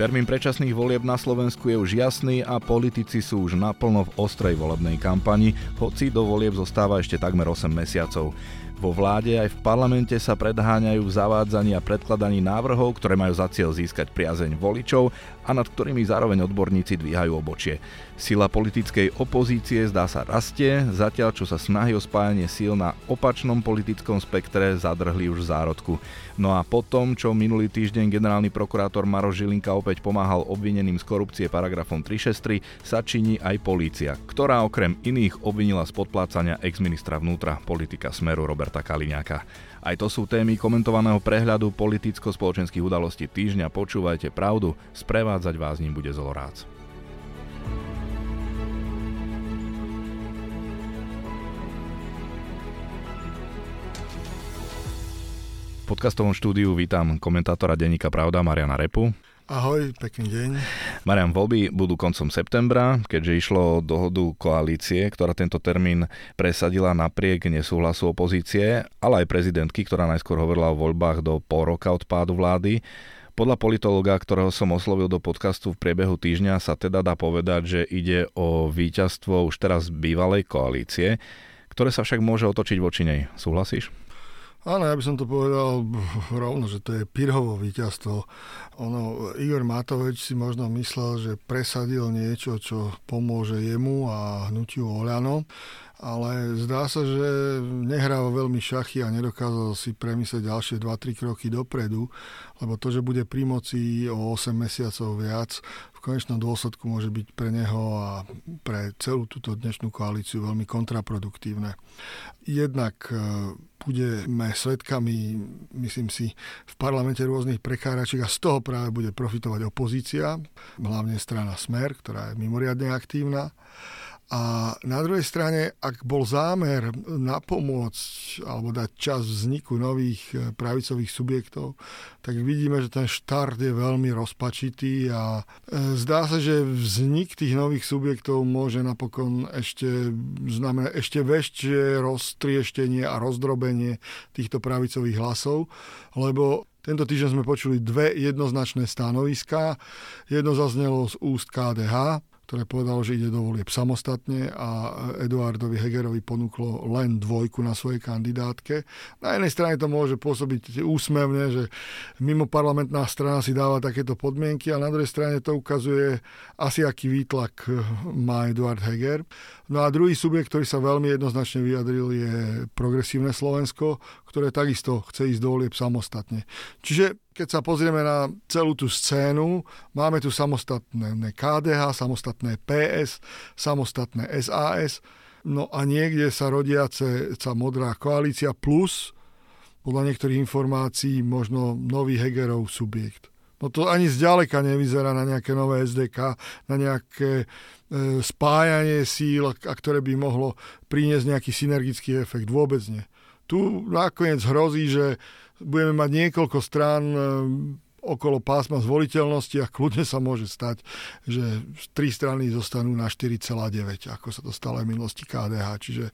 Termín predčasných volieb na Slovensku je už jasný a politici sú už naplno v ostrej volebnej kampani, hoci do volieb zostáva ešte takmer 8 mesiacov. Vo vláde aj v parlamente sa predháňajú v zavádzaní a predkladaní návrhov, ktoré majú za cieľ získať priazeň voličov a nad ktorými zároveň odborníci dvíhajú obočie. Sila politickej opozície zdá sa rastie, zatiaľ čo sa snahy o spájanie síl na opačnom politickom spektre zadrhli už v zárodku. No a potom, čo minulý týždeň generálny prokurátor Maro Žilinka opäť pomáhal obvineným z korupcie paragrafom 363, sa činí aj polícia, ktorá okrem iných obvinila z podplácania ex-ministra vnútra politika Smeru Roberta Kaliňáka. Aj to sú témy komentovaného prehľadu politicko-spoločenských udalostí týždňa. Počúvajte pravdu, sprevádzať vás ním bude Zolorác. podcastovom štúdiu vítam komentátora denníka Pravda Mariana Repu. Ahoj, pekný deň. Marian, voľby budú koncom septembra, keďže išlo o dohodu koalície, ktorá tento termín presadila napriek nesúhlasu opozície, ale aj prezidentky, ktorá najskôr hovorila o voľbách do pol roka od pádu vlády. Podľa politologa, ktorého som oslovil do podcastu v priebehu týždňa, sa teda dá povedať, že ide o víťazstvo už teraz bývalej koalície, ktoré sa však môže otočiť voči nej. Súhlasíš? Áno, ja by som to povedal rovno, že to je Pirhovo víťazstvo. Ono, Igor Matovič si možno myslel, že presadil niečo, čo pomôže jemu a hnutiu Oľano, ale zdá sa, že nehrával veľmi šachy a nedokázal si premyslieť ďalšie 2-3 kroky dopredu, lebo to, že bude pri moci o 8 mesiacov viac, v konečnom dôsledku môže byť pre neho a pre celú túto dnešnú koalíciu veľmi kontraproduktívne. Jednak e, budeme svetkami, myslím si, v parlamente rôznych prekáračiek a z toho práve bude profitovať opozícia, hlavne strana Smer, ktorá je mimoriadne aktívna. A na druhej strane, ak bol zámer napomôcť alebo dať čas vzniku nových e, pravicových subjektov, tak vidíme, že ten štart je veľmi rozpačitý a e, zdá sa, že vznik tých nových subjektov môže napokon ešte znamená ešte väčšie roztrieštenie a rozdrobenie týchto pravicových hlasov, lebo tento týždeň sme počuli dve jednoznačné stanoviská. Jedno zaznelo z úst KDH, ktoré povedalo, že ide do volieb samostatne a Eduardovi Hegerovi ponúklo len dvojku na svojej kandidátke. Na jednej strane to môže pôsobiť úsmevne, že mimo parlamentná strana si dáva takéto podmienky a na druhej strane to ukazuje asi aký výtlak má Eduard Heger. No a druhý subjekt, ktorý sa veľmi jednoznačne vyjadril, je progresívne Slovensko, ktoré takisto chce ísť do volieb samostatne. Čiže keď sa pozrieme na celú tú scénu, máme tu samostatné KDH, samostatné PS, samostatné SAS, no a niekde sa rodiace sa modrá koalícia plus, podľa niektorých informácií, možno nový Hegerov subjekt. No to ani zďaleka nevyzerá na nejaké nové SDK, na nejaké E, spájanie síl, a ktoré by mohlo priniesť nejaký synergický efekt. Vôbec nie. Tu nakoniec hrozí, že budeme mať niekoľko strán e, okolo pásma zvoliteľnosti a kľudne sa môže stať, že tri strany zostanú na 4,9, ako sa to stalo v minulosti KDH. Čiže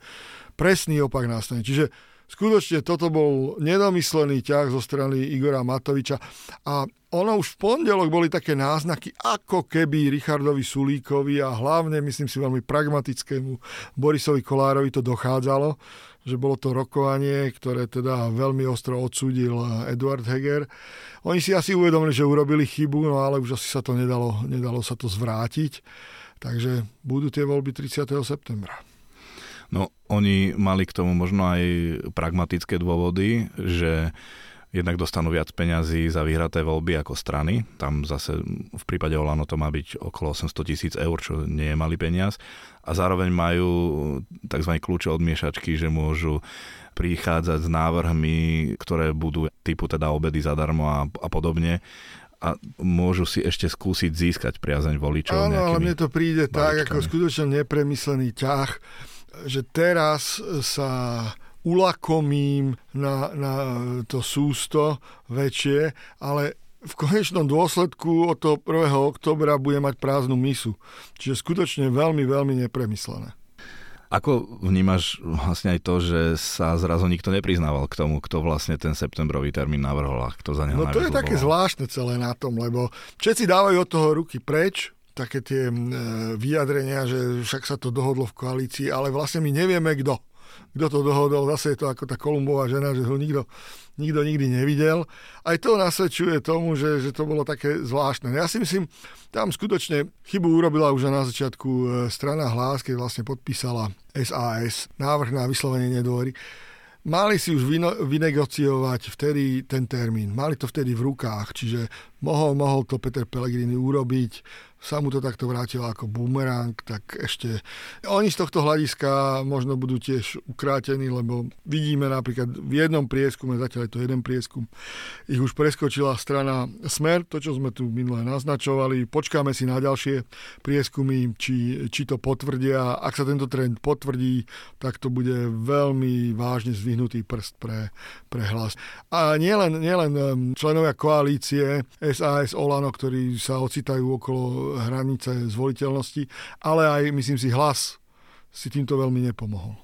presný opak nastane. Čiže skutočne toto bol nedomyslený ťah zo strany Igora Matoviča a ono už v pondelok boli také náznaky, ako keby Richardovi Sulíkovi a hlavne, myslím si, veľmi pragmatickému Borisovi Kolárovi to dochádzalo, že bolo to rokovanie, ktoré teda veľmi ostro odsúdil Eduard Heger. Oni si asi uvedomili, že urobili chybu, no ale už asi sa to nedalo, nedalo sa to zvrátiť. Takže budú tie voľby 30. septembra. No, oni mali k tomu možno aj pragmatické dôvody, že jednak dostanú viac peňazí za vyhraté voľby ako strany. Tam zase v prípade Olano to má byť okolo 800 tisíc eur, čo nie je malý peniaz. A zároveň majú tzv. kľúče od miešačky, že môžu prichádzať s návrhmi, ktoré budú typu teda obedy zadarmo a, a podobne a môžu si ešte skúsiť získať priazeň voličov. Áno, ale mne to príde balíčkami. tak, ako skutočne nepremyslený ťah že teraz sa ulakomím na, na to sústo väčšie, ale v konečnom dôsledku od toho 1. oktobra bude mať prázdnu misu. Čiže skutočne veľmi, veľmi nepremyslené. Ako vnímaš vlastne aj to, že sa zrazu nikto nepriznával k tomu, kto vlastne ten septembrový termín navrhol a kto za neho No to je také zvláštne celé na tom, lebo všetci dávajú od toho ruky preč, také tie vyjadrenia, že však sa to dohodlo v koalícii, ale vlastne my nevieme kto kto to dohodol, zase je to ako tá Kolumbová žena, že ho nikto, nikto nikdy nevidel. Aj to nasvedčuje tomu, že, že to bolo také zvláštne. Ja si myslím, tam skutočne chybu urobila už na začiatku e, strana hlas, keď vlastne podpísala SAS návrh na vyslovenie nedôvery. Mali si už vynegociovať vtedy ten termín. Mali to vtedy v rukách, čiže mohol, mohol to Peter Pellegrini urobiť sa mu to takto vrátilo ako bumerang, tak ešte oni z tohto hľadiska možno budú tiež ukrátení, lebo vidíme napríklad v jednom prieskume, zatiaľ je to jeden prieskum, ich už preskočila strana Smer, to čo sme tu minule naznačovali. Počkáme si na ďalšie prieskumy, či, či to potvrdia. Ak sa tento trend potvrdí, tak to bude veľmi vážne zvyhnutý prst pre, pre hlas. A nielen, nielen členovia koalície SAS Olano, ktorí sa ocitajú okolo hranice zvoliteľnosti, ale aj, myslím si, hlas si týmto veľmi nepomohol.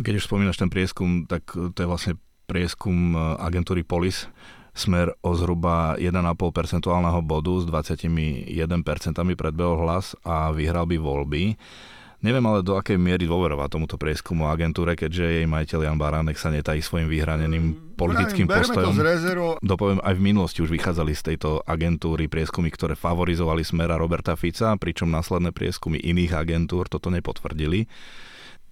Keď už spomínaš ten prieskum, tak to je vlastne prieskum e, agentúry Polis, smer o zhruba 1,5 percentuálneho bodu s 21% predbehol hlas a vyhral by voľby. Neviem ale do akej miery dôverovať tomuto prieskumu agentúre, keďže jej majiteľ Jan Baránek sa netají svojim vyhraneným mm, politickým Vrajím, postojom. To Dopoviem, aj v minulosti už vychádzali z tejto agentúry prieskumy, ktoré favorizovali smera Roberta Fica, pričom následné prieskumy iných agentúr toto nepotvrdili.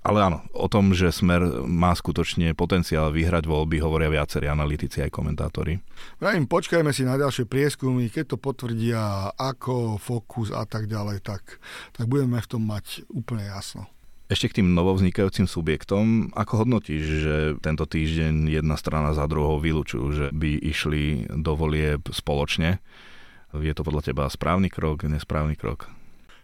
Ale áno, o tom, že Smer má skutočne potenciál vyhrať voľby, hovoria viacerí analytici aj komentátori. Vrajím, počkajme si na ďalšie prieskumy, keď to potvrdia ako, fokus a tak ďalej, tak, tak budeme v tom mať úplne jasno. Ešte k tým novovznikajúcim subjektom, ako hodnotíš, že tento týždeň jedna strana za druhou vylúčujú, že by išli do volieb spoločne? Je to podľa teba správny krok, nesprávny krok?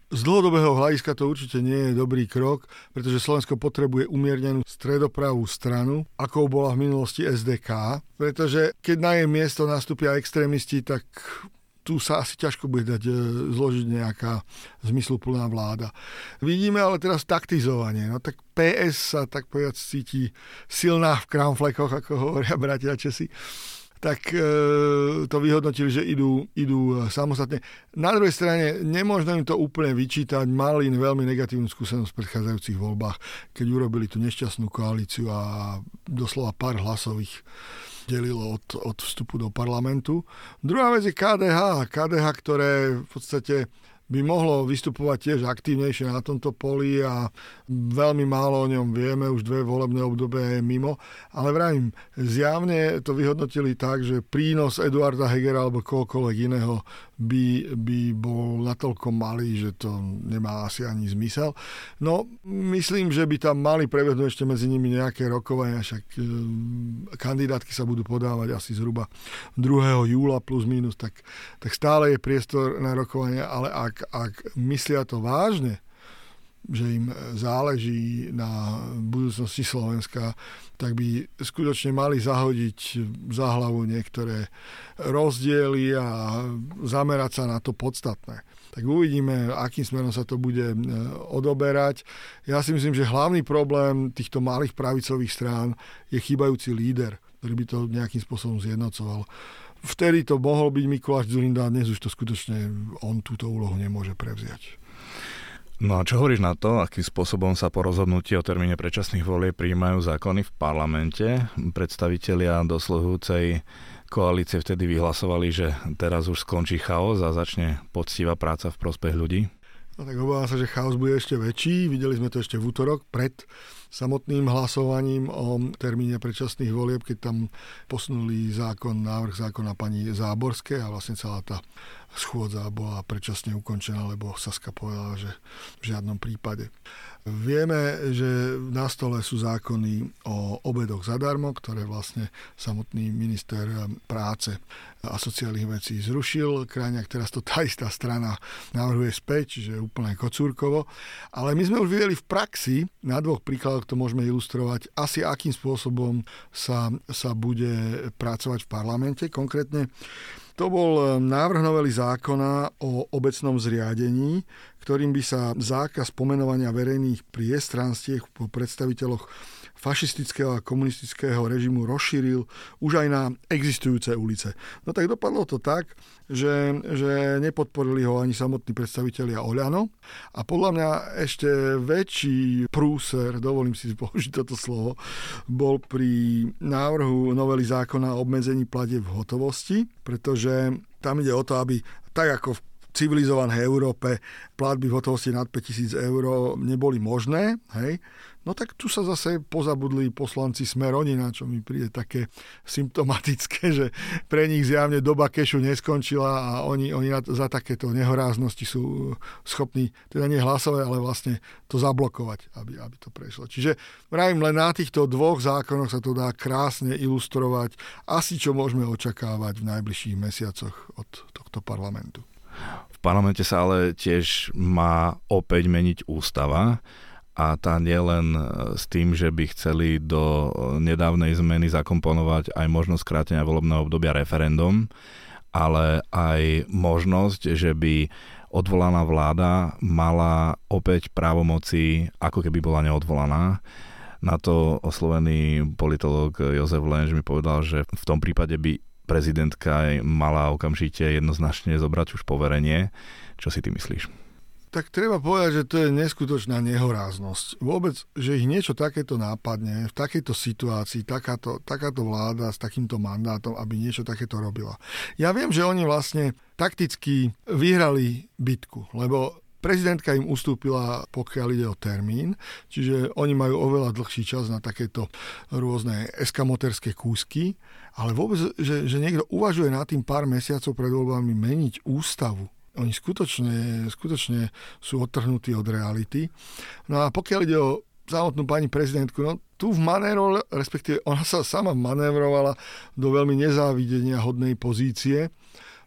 Z dlhodobého hľadiska to určite nie je dobrý krok, pretože Slovensko potrebuje umiernenú stredopravú stranu, ako bola v minulosti SDK, pretože keď na jej miesto nastúpia extrémisti, tak tu sa asi ťažko bude dať e, zložiť nejaká zmysluplná vláda. Vidíme ale teraz taktizovanie. No tak PS sa tak povedať cíti silná v kramflekoch, ako hovoria bratia Česi tak e, to vyhodnotili, že idú, idú e, samostatne. Na druhej strane nemôžno im to úplne vyčítať. Mali veľmi negatívnu skúsenosť v predchádzajúcich voľbách, keď urobili tú nešťastnú koalíciu a doslova pár hlasových delilo od, od vstupu do parlamentu. Druhá vec je KDH. KDH, ktoré v podstate by mohlo vystupovať tiež aktívnejšie na tomto poli a veľmi málo o ňom vieme, už dve volebné obdobie je mimo, ale vravím, zjavne to vyhodnotili tak, že prínos Eduarda Hegera alebo kohokoľvek iného by, by bol natoľko malý, že to nemá asi ani zmysel. No, myslím, že by tam mali prebehnúť ešte medzi nimi nejaké rokovania, však e, kandidátky sa budú podávať asi zhruba 2. júla plus minus, tak, tak stále je priestor na rokovania, ale ak, ak myslia to vážne, že im záleží na budúcnosti Slovenska, tak by skutočne mali zahodiť za hlavu niektoré rozdiely a zamerať sa na to podstatné. Tak uvidíme, akým smerom sa to bude e, odoberať. Ja si myslím, že hlavný problém týchto malých pravicových strán je chýbajúci líder, ktorý by to nejakým spôsobom zjednocoval. Vtedy to mohol byť Mikuláš Zurinda, dnes už to skutočne on túto úlohu nemôže prevziať. No a čo hovoríš na to, akým spôsobom sa po rozhodnutí o termíne predčasných volie prijímajú zákony v parlamente? Predstavitelia dosluhujúcej koalície vtedy vyhlasovali, že teraz už skončí chaos a začne poctivá práca v prospech ľudí? No tak obávam sa, že chaos bude ešte väčší. Videli sme to ešte v útorok pred samotným hlasovaním o termíne predčasných volieb, keď tam posunuli zákon, návrh zákona pani Záborské a vlastne celá tá schôdza bola predčasne ukončená, lebo Saska povedala, že v žiadnom prípade. Vieme, že na stole sú zákony o obedoch zadarmo, ktoré vlastne samotný minister práce a sociálnych vecí zrušil. Krajňák teraz to tá istá strana navrhuje späť, čiže úplne kocúrkovo. Ale my sme už videli v praxi, na dvoch príkladoch to môžeme ilustrovať, asi akým spôsobom sa, sa bude pracovať v parlamente. Konkrétne to bol návrh novely zákona o obecnom zriadení, ktorým by sa zákaz pomenovania verejných priestranstiev po predstaviteľoch fašistického a komunistického režimu rozšíril už aj na existujúce ulice. No tak dopadlo to tak, že, že nepodporili ho ani samotní predstavitelia Oľano a podľa mňa ešte väčší prúser, dovolím si použiť toto slovo, bol pri návrhu novely zákona o obmedzení plade v hotovosti, pretože tam ide o to, aby tak ako v civilizovanej Európe platby v hotovosti nad 5000 eur neboli možné, hej, No tak tu sa zase pozabudli poslanci Smeronina, čo mi príde také symptomatické, že pre nich zjavne doba kešu neskončila a oni, oni za takéto nehoráznosti sú schopní teda nie hlasovať, ale vlastne to zablokovať, aby, aby to prešlo. Čiže vravím, len na týchto dvoch zákonoch sa to dá krásne ilustrovať asi čo môžeme očakávať v najbližších mesiacoch od tohto parlamentu. V parlamente sa ale tiež má opäť meniť ústava a tá nie len e, s tým, že by chceli do e, nedávnej zmeny zakomponovať aj možnosť krátenia volebného obdobia referendum, ale aj možnosť, že by odvolaná vláda mala opäť právomoci, ako keby bola neodvolaná. Na to oslovený politolog Jozef Lenž mi povedal, že v tom prípade by prezidentka mala okamžite jednoznačne zobrať už poverenie. Čo si ty myslíš? Tak treba povedať, že to je neskutočná nehoráznosť. Vôbec, že ich niečo takéto nápadne, v takejto situácii, takáto, takáto vláda s takýmto mandátom, aby niečo takéto robila. Ja viem, že oni vlastne takticky vyhrali bitku, lebo Prezidentka im ustúpila, pokiaľ ide o termín, čiže oni majú oveľa dlhší čas na takéto rôzne eskamoterské kúsky, ale vôbec, že, že niekto uvažuje na tým pár mesiacov pred voľbami meniť ústavu, oni skutočne, skutočne sú odtrhnutí od reality. No a pokiaľ ide o samotnú pani prezidentku, no tu v manévro, respektíve ona sa sama manévrovala do veľmi nezávidenia hodnej pozície,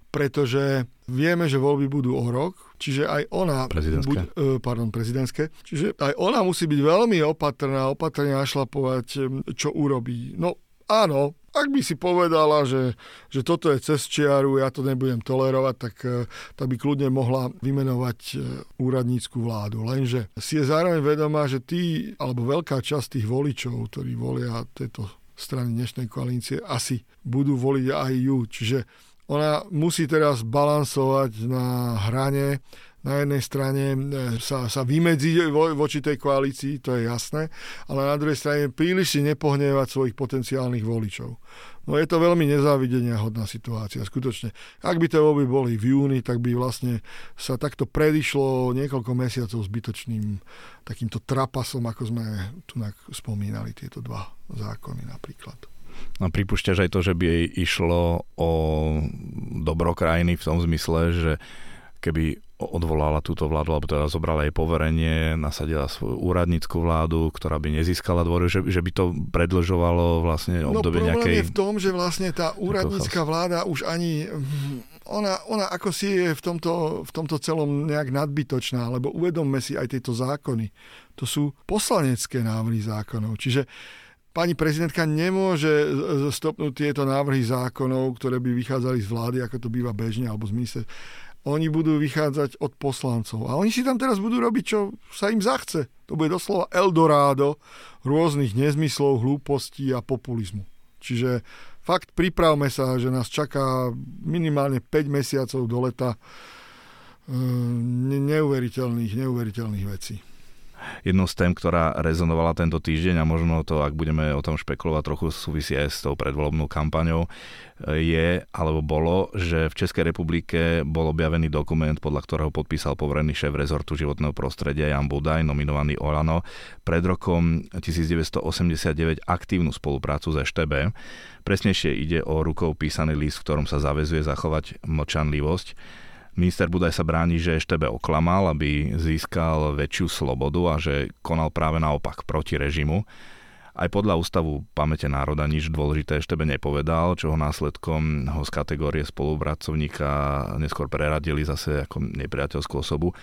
pretože vieme, že voľby budú o rok, čiže aj ona... Prezidentské. Buď, e, pardon, prezidentské. Čiže aj ona musí byť veľmi opatrná, opatrne našlapovať, čo urobí. No áno, ak by si povedala, že, že toto je cez čiaru, ja to nebudem tolerovať, tak, eh, tak by kľudne mohla vymenovať eh, úradnícku vládu. Lenže si je zároveň vedomá, že tí, alebo veľká časť tých voličov, ktorí volia tieto strany dnešnej koalície, asi budú voliť aj ju. Čiže ona musí teraz balansovať na hrane na jednej strane e, sa, sa vymedzi vo, voči tej koalícii, to je jasné, ale na druhej strane príliš si nepohnevať svojich potenciálnych voličov. No je to veľmi nezávidenia hodná situácia, skutočne. Ak by tie voľby boli v júni, tak by vlastne sa takto predišlo niekoľko mesiacov zbytočným takýmto trapasom, ako sme tu spomínali, tieto dva zákony napríklad. No pripúšťaš aj to, že by išlo o dobro krajiny v tom zmysle, že keby odvolala túto vládu, alebo teda zobrala jej poverenie, nasadila svoju úradnícku vládu, ktorá by nezískala dvoru, že, že by to predlžovalo vlastne no, obdobie no, nejakej... je v tom, že vlastne tá úradnícka vláda už ani... Ona, ona ako si je v tomto, v tomto celom nejak nadbytočná, lebo uvedomme si aj tieto zákony. To sú poslanecké návrhy zákonov. Čiže pani prezidentka nemôže stopnúť tieto návrhy zákonov, ktoré by vychádzali z vlády, ako to býva bežne, alebo z ministerstva oni budú vychádzať od poslancov. A oni si tam teraz budú robiť, čo sa im zachce. To bude doslova Eldorado rôznych nezmyslov, hlúpostí a populizmu. Čiže fakt pripravme sa, že nás čaká minimálne 5 mesiacov do leta neuveriteľných, neuveriteľných vecí. Jednou z tém, ktorá rezonovala tento týždeň a možno to, ak budeme o tom špekulovať, trochu súvisí aj s tou predvolebnou kampaňou, je, alebo bolo, že v Českej republike bol objavený dokument, podľa ktorého podpísal poverený šéf rezortu životného prostredia Jan Budaj, nominovaný Olano, pred rokom 1989 aktívnu spoluprácu s EŠTB. Presnejšie ide o rukou písaný list, v ktorom sa zavezuje zachovať mlčanlivosť Minister Budaj sa bráni, že Eštebe oklamal, aby získal väčšiu slobodu a že konal práve naopak proti režimu. Aj podľa ústavu pamäte národa nič dôležité Eštebe nepovedal, čo ho následkom ho z kategórie spolupracovníka neskôr preradili zase ako nepriateľskú osobu.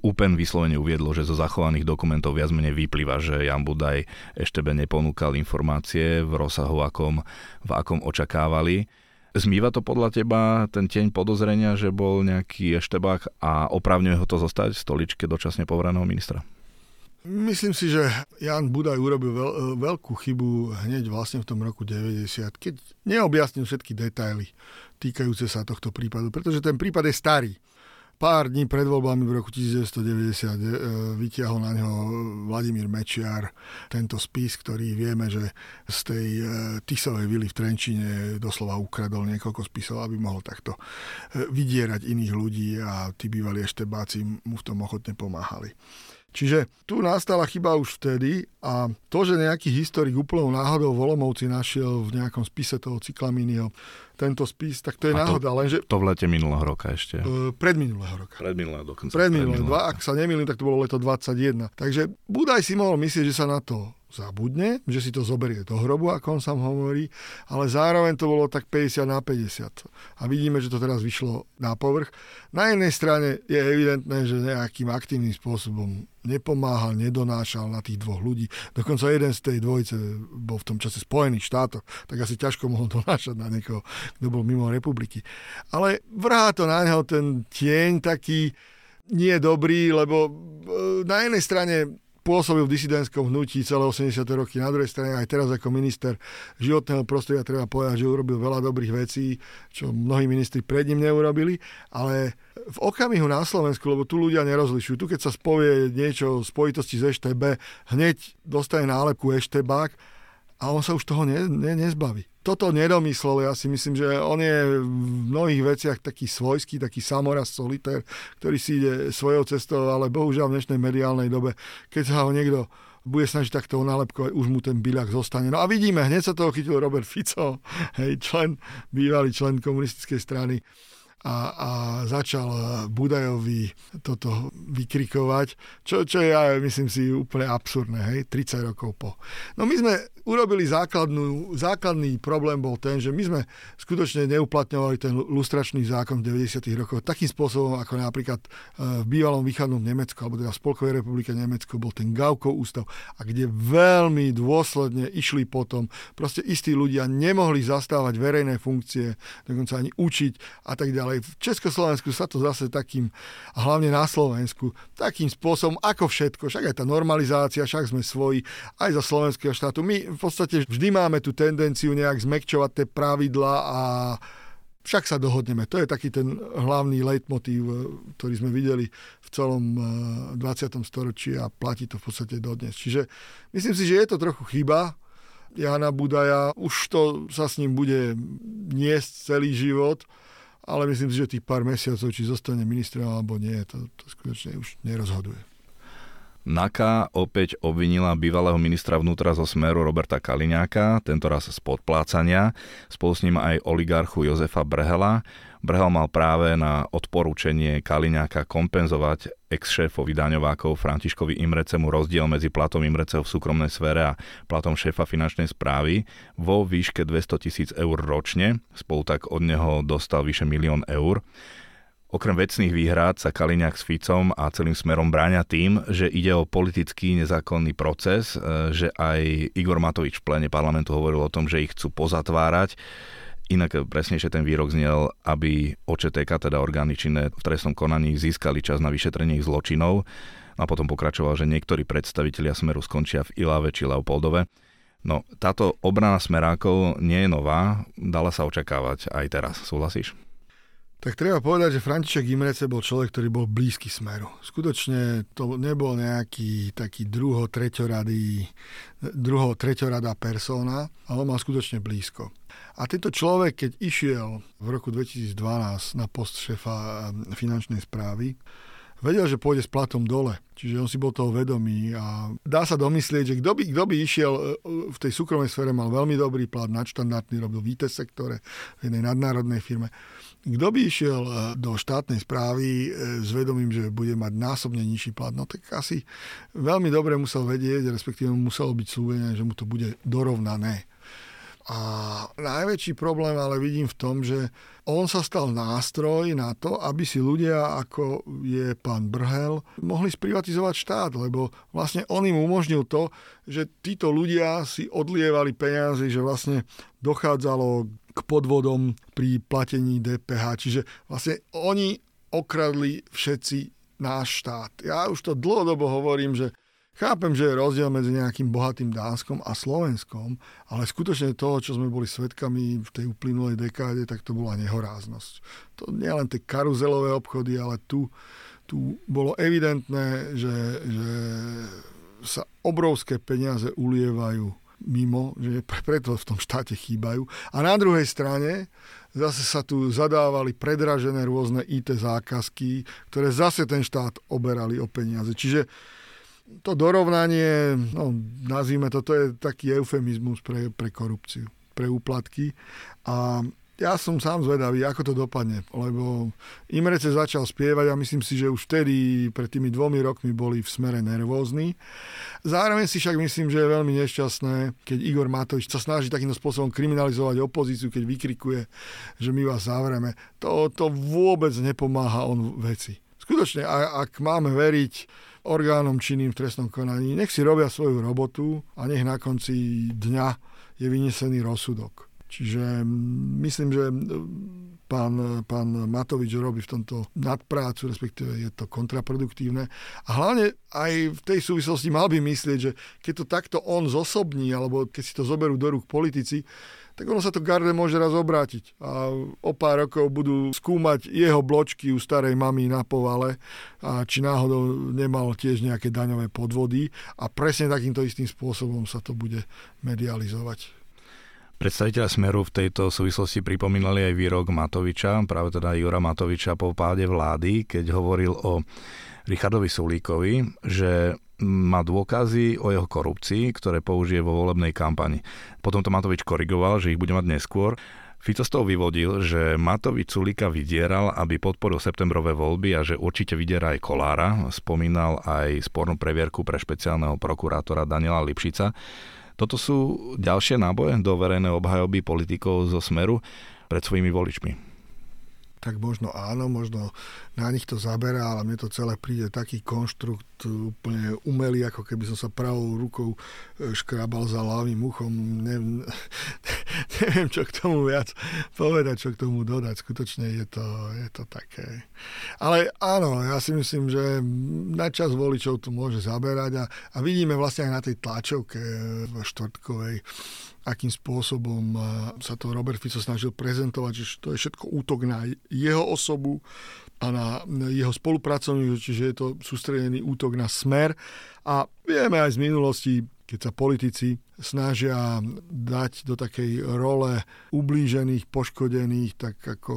Úpen vyslovene uviedlo, že zo zachovaných dokumentov viac menej vyplýva, že Jan Budaj Eštebe neponúkal informácie v rozsahu, akom, v akom očakávali Zmýva to podľa teba ten tieň podozrenia, že bol nejaký eštebák a opravňuje ho to zostať v stoličke dočasne povereného ministra? Myslím si, že Jan Budaj urobil veľ, veľkú chybu hneď vlastne v tom roku 90, keď neobjasnil všetky detaily týkajúce sa tohto prípadu, pretože ten prípad je starý pár dní pred voľbami v roku 1990 e, vytiahol na neho Vladimír Mečiar tento spis, ktorý vieme, že z tej e, Tisovej vily v Trenčine doslova ukradol niekoľko spisov, aby mohol takto e, vydierať iných ľudí a tí bývalí eštebáci mu v tom ochotne pomáhali. Čiže tu nastala chyba už vtedy a to, že nejaký historik úplnou náhodou Volomovci našiel v nejakom spise toho Cyklamínyho tento spis, tak to je a náhoda. To, lenže, to v lete minulého roka ešte. Uh, minulého roka. minulého dokonca. minulého. Dva, ak sa nemýlim, tak to bolo leto 21. Takže Budaj si mohol myslieť, že sa na to zabudne, že si to zoberie do hrobu, ako on sám hovorí, ale zároveň to bolo tak 50 na 50. A vidíme, že to teraz vyšlo na povrch. Na jednej strane je evidentné, že nejakým aktívnym spôsobom nepomáhal, nedonášal na tých dvoch ľudí. Dokonca jeden z tej dvojice bol v tom čase Spojených štátoch, tak asi ťažko mohol donášať na niekoho, kto bol mimo republiky. Ale vrhá to na neho ten tieň taký nie dobrý, lebo e, na jednej strane pôsobil v disidentskom hnutí celé 80. roky. Na druhej strane aj teraz ako minister životného prostredia treba povedať, že urobil veľa dobrých vecí, čo mnohí ministri pred ním neurobili, ale v okamihu na Slovensku, lebo tu ľudia nerozlišujú, tu keď sa spovie niečo v spojitosti s EŠTB, hneď dostane nálepku EŠTBák a on sa už toho ne, ne, nezbaví toto nedomyslel. Ja si myslím, že on je v mnohých veciach taký svojský, taký samoraz, solitér, ktorý si ide svojou cestou, ale bohužiaľ v dnešnej mediálnej dobe, keď sa ho niekto bude snažiť takto onálepkovať, už mu ten byľak zostane. No a vidíme, hneď sa toho chytil Robert Fico, hej, člen, bývalý člen komunistickej strany a, a začal Budajovi toto vykrikovať, čo, čo ja myslím si, úplne absurdné, hej, 30 rokov po. No my sme urobili základnú, základný problém bol ten, že my sme skutočne neuplatňovali ten lustračný zákon v 90. rokoch takým spôsobom, ako napríklad e, v bývalom východnom Nemecku, alebo teda v Spolkovej republike Nemecko bol ten Gaukov ústav, a kde veľmi dôsledne išli potom, proste istí ľudia nemohli zastávať verejné funkcie, dokonca ani učiť a tak ďalej ale v Československu sa to zase takým, hlavne na Slovensku, takým spôsobom ako všetko, však aj tá normalizácia, však sme svoji, aj za slovenského štátu. My v podstate vždy máme tú tendenciu nejak zmekčovať tie pravidla a však sa dohodneme. To je taký ten hlavný leitmotív, eh, ktorý sme videli v celom 20. Eh, storočí a platí to v podstate dodnes. Čiže myslím si, že je to trochu chyba Jana Budaja. Už to sa s ním bude niesť celý život ale myslím si, že tých pár mesiacov, či zostane ministrom alebo nie, to, to skutočne už nerozhoduje. NAKA opäť obvinila bývalého ministra vnútra zo Smeru Roberta Kaliňáka, tentoraz z podplácania, spolu s ním aj oligarchu Jozefa Brhela. Brhel mal práve na odporúčanie Kaliňáka kompenzovať ex-šéfovi daňovákov Františkovi Imrecemu rozdiel medzi platom Imreceho v súkromnej sfére a platom šéfa finančnej správy vo výške 200 tisíc eur ročne. Spolu tak od neho dostal vyše milión eur. Okrem vecných výhrad sa Kaliňák s Ficom a celým smerom bráňa tým, že ide o politický nezákonný proces, e, že aj Igor Matovič v plene parlamentu hovoril o tom, že ich chcú pozatvárať. Inak presnejšie ten výrok znel, aby OČTK, teda orgány činné v trestnom konaní, získali čas na vyšetrenie ich zločinov. A potom pokračoval, že niektorí predstavitelia Smeru skončia v Ilave či Leopoldove. No, táto obrana smerákov nie je nová, dala sa očakávať aj teraz. Súhlasíš? Tak treba povedať, že František Imrece bol človek, ktorý bol blízky smeru. Skutočne to nebol nejaký taký druho, treťoradý, druho, treťoradá persona, ale mal skutočne blízko. A tento človek, keď išiel v roku 2012 na post šefa ehm, finančnej správy, vedel, že pôjde s platom dole. Čiže on si bol toho vedomý a dá sa domyslieť, že kto by, kto by išiel e, v tej súkromnej sfére, mal veľmi dobrý plat, nadštandardný, robil v IT sektore v jednej nadnárodnej firme kto by išiel eh, do štátnej správy eh, s vedomím, že bude mať násobne nižší plat, no tak asi veľmi dobre musel vedieť, respektíve muselo byť slúbené, že mu to bude dorovnané. A najväčší problém ale vidím v tom, že on sa stal nástroj na to, aby si ľudia, ako je pán Brhel, mohli sprivatizovať štát, lebo vlastne on im umožnil to, že títo ľudia si odlievali peniazy, že vlastne dochádzalo k podvodom pri platení DPH. Čiže vlastne oni okradli všetci náš štát. Ja už to dlhodobo hovorím, že Chápem, že je rozdiel medzi nejakým bohatým Dánskom a Slovenskom, ale skutočne toho, čo sme boli svetkami v tej uplynulej dekáde, tak to bola nehoráznosť. To nie len tie karuzelové obchody, ale tu, tu bolo evidentné, že, že sa obrovské peniaze ulievajú mimo, že preto v tom štáte chýbajú. A na druhej strane zase sa tu zadávali predražené rôzne IT zákazky, ktoré zase ten štát oberali o peniaze. Čiže to dorovnanie, no, nazvime to, to je taký eufemizmus pre, pre korupciu, pre úplatky. A ja som sám zvedavý, ako to dopadne, lebo Imrece začal spievať a myslím si, že už vtedy, pred tými dvomi rokmi, boli v smere nervózni. Zároveň si však myslím, že je veľmi nešťastné, keď Igor Matovič sa snaží takýmto spôsobom kriminalizovať opozíciu, keď vykrikuje, že my vás zavreme. To, to vôbec nepomáha on veci. Skutočne, ak máme veriť orgánom činným v trestnom konaní. Nech si robia svoju robotu a nech na konci dňa je vynesený rozsudok. Čiže mm, myslím, že mm, pán, pán Matovič robí v tomto nadprácu, respektíve je to kontraproduktívne. A hlavne aj v tej súvislosti mal by myslieť, že keď to takto on zosobní, alebo keď si to zoberú do rúk politici, tak ono sa to garde môže raz obrátiť a o pár rokov budú skúmať jeho bločky u starej mamy na povale a či náhodou nemal tiež nejaké daňové podvody a presne takýmto istým spôsobom sa to bude medializovať. Predstaviteľ Smeru v tejto súvislosti pripomínali aj výrok Matoviča, práve teda Jura Matoviča po páde vlády, keď hovoril o Richardovi Sulíkovi, že má dôkazy o jeho korupcii, ktoré použije vo volebnej kampani. Potom to Matovič korigoval, že ich bude mať neskôr. Fico z toho vyvodil, že Matovič Sulika vydieral, aby podporil septembrové voľby a že určite vydiera aj Kolára. Spomínal aj spornú previerku pre špeciálneho prokurátora Daniela Lipšica. Toto sú ďalšie náboje do verejnej obhajoby politikov zo Smeru pred svojimi voličmi tak možno áno, možno na nich to zaberá, ale mne to celé príde taký konštrukt úplne umelý, ako keby som sa pravou rukou e, škrabal za ľavým uchom. Ne, neviem, čo k tomu viac povedať, čo k tomu dodať. Skutočne je to, je to také. Ale áno, ja si myslím, že na čas voličov to môže zaberať a, a vidíme vlastne aj na tej tlačovke v štvrtkovej akým spôsobom sa to Robert Fico snažil prezentovať, že to je všetko útok na jeho osobu a na jeho spolupracovníkov, čiže je to sústredený útok na smer. A vieme aj z minulosti, keď sa politici snažia dať do takej role ublížených, poškodených, tak ako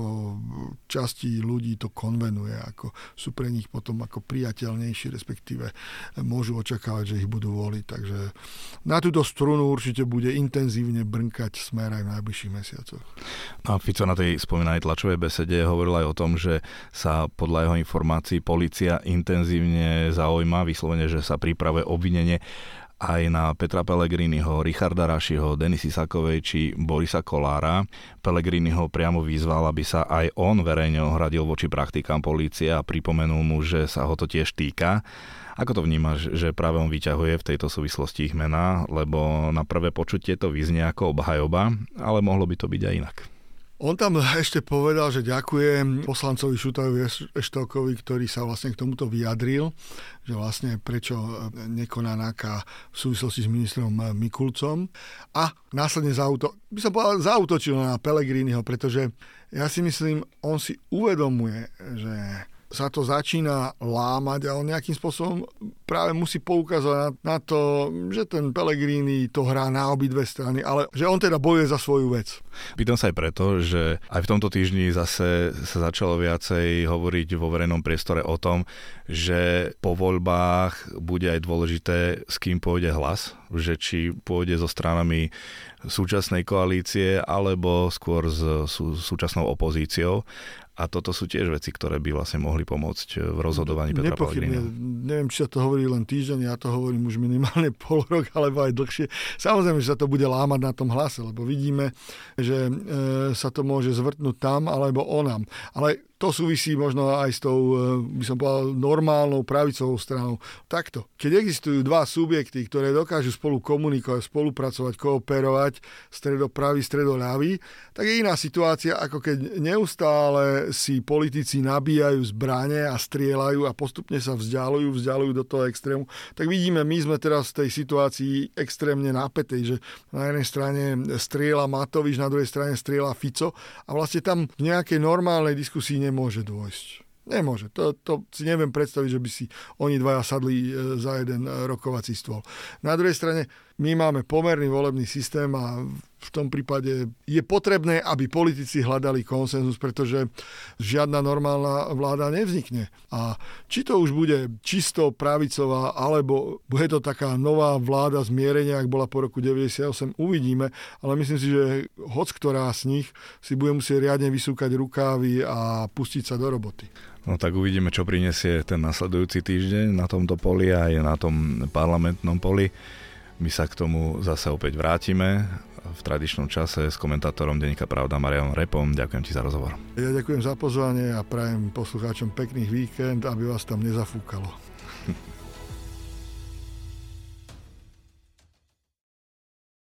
časti ľudí to konvenuje, ako sú pre nich potom ako priateľnejší, respektíve môžu očakávať, že ich budú voliť. Takže na túto strunu určite bude intenzívne brnkať smer aj v najbližších mesiacoch. A Fico na tej spomínanej tlačovej besede hovoril aj o tom, že sa podľa jeho informácií policia intenzívne zaujíma, vyslovene, že sa pripravuje obvinenie aj na Petra Pellegriniho, Richarda Rašiho, Denisy Sakovej či Borisa Kolára. Pellegrini ho priamo vyzval, aby sa aj on verejne ohradil voči praktikám polície a pripomenul mu, že sa ho to tiež týka. Ako to vnímaš, že práve on vyťahuje v tejto súvislosti ich mená, lebo na prvé počutie to vyznie ako obhajoba, ale mohlo by to byť aj inak. On tam ešte povedal, že ďakuje poslancovi Šutajovi Eštokovi, ktorý sa vlastne k tomuto vyjadril, že vlastne prečo nekoná NAKA v súvislosti s ministrom Mikulcom. A následne zauto, by som povedal, zautočil na Pelegriniho, pretože ja si myslím, on si uvedomuje, že sa to začína lámať a nejakým spôsobom práve musí poukázať na, na to, že ten Pellegrini to hrá na obidve strany, ale že on teda bojuje za svoju vec. Pýtam sa aj preto, že aj v tomto týždni zase sa začalo viacej hovoriť vo verejnom priestore o tom, že po voľbách bude aj dôležité, s kým pôjde hlas, že či pôjde so stranami súčasnej koalície alebo skôr s sú, súčasnou opozíciou. A toto sú tiež veci, ktoré by vlastne mohli pomôcť v rozhodovaní Petra Pellegrina. Neviem, či sa to hovorí len týždeň, ja to hovorím už minimálne pol rok, alebo aj dlhšie. Samozrejme, že sa to bude lámať na tom hlase, lebo vidíme, že e, sa to môže zvrtnúť tam alebo onam. Ale to súvisí možno aj s tou, e, by som povedal, normálnou pravicovou stranou. Takto. Keď existujú dva subjekty, ktoré dokážu spolu komunikovať, spolupracovať, kooperovať, stredopravý, stredoľavý, tak je iná situácia, ako keď neustále si politici nabíjajú zbranie a strieľajú a postupne sa vzdialujú, vzdialujú do toho extrému. Tak vidíme, my sme teraz v tej situácii extrémne napätej, že na jednej strane strieľa Matovič, na druhej strane strieľa Fico a vlastne tam v nejakej normálnej diskusii nemôže dôjsť. Nemôže. To, to si neviem predstaviť, že by si oni dvaja sadli e, za jeden e, rokovací stôl. Na druhej strane my máme pomerný volebný systém a v tom prípade je potrebné, aby politici hľadali konsenzus, pretože žiadna normálna vláda nevznikne. A či to už bude čisto pravicová, alebo bude to taká nová vláda zmierenia, ak bola po roku 98, uvidíme, ale myslím si, že hoc ktorá z nich si bude musieť riadne vysúkať rukávy a pustiť sa do roboty. No tak uvidíme, čo prinesie ten nasledujúci týždeň na tomto poli a aj na tom parlamentnom poli. My sa k tomu zase opäť vrátime v tradičnom čase s komentátorom Denika Pravda Marianom Repom. Ďakujem ti za rozhovor. Ja ďakujem za pozvanie a prajem poslucháčom pekných víkend, aby vás tam nezafúkalo.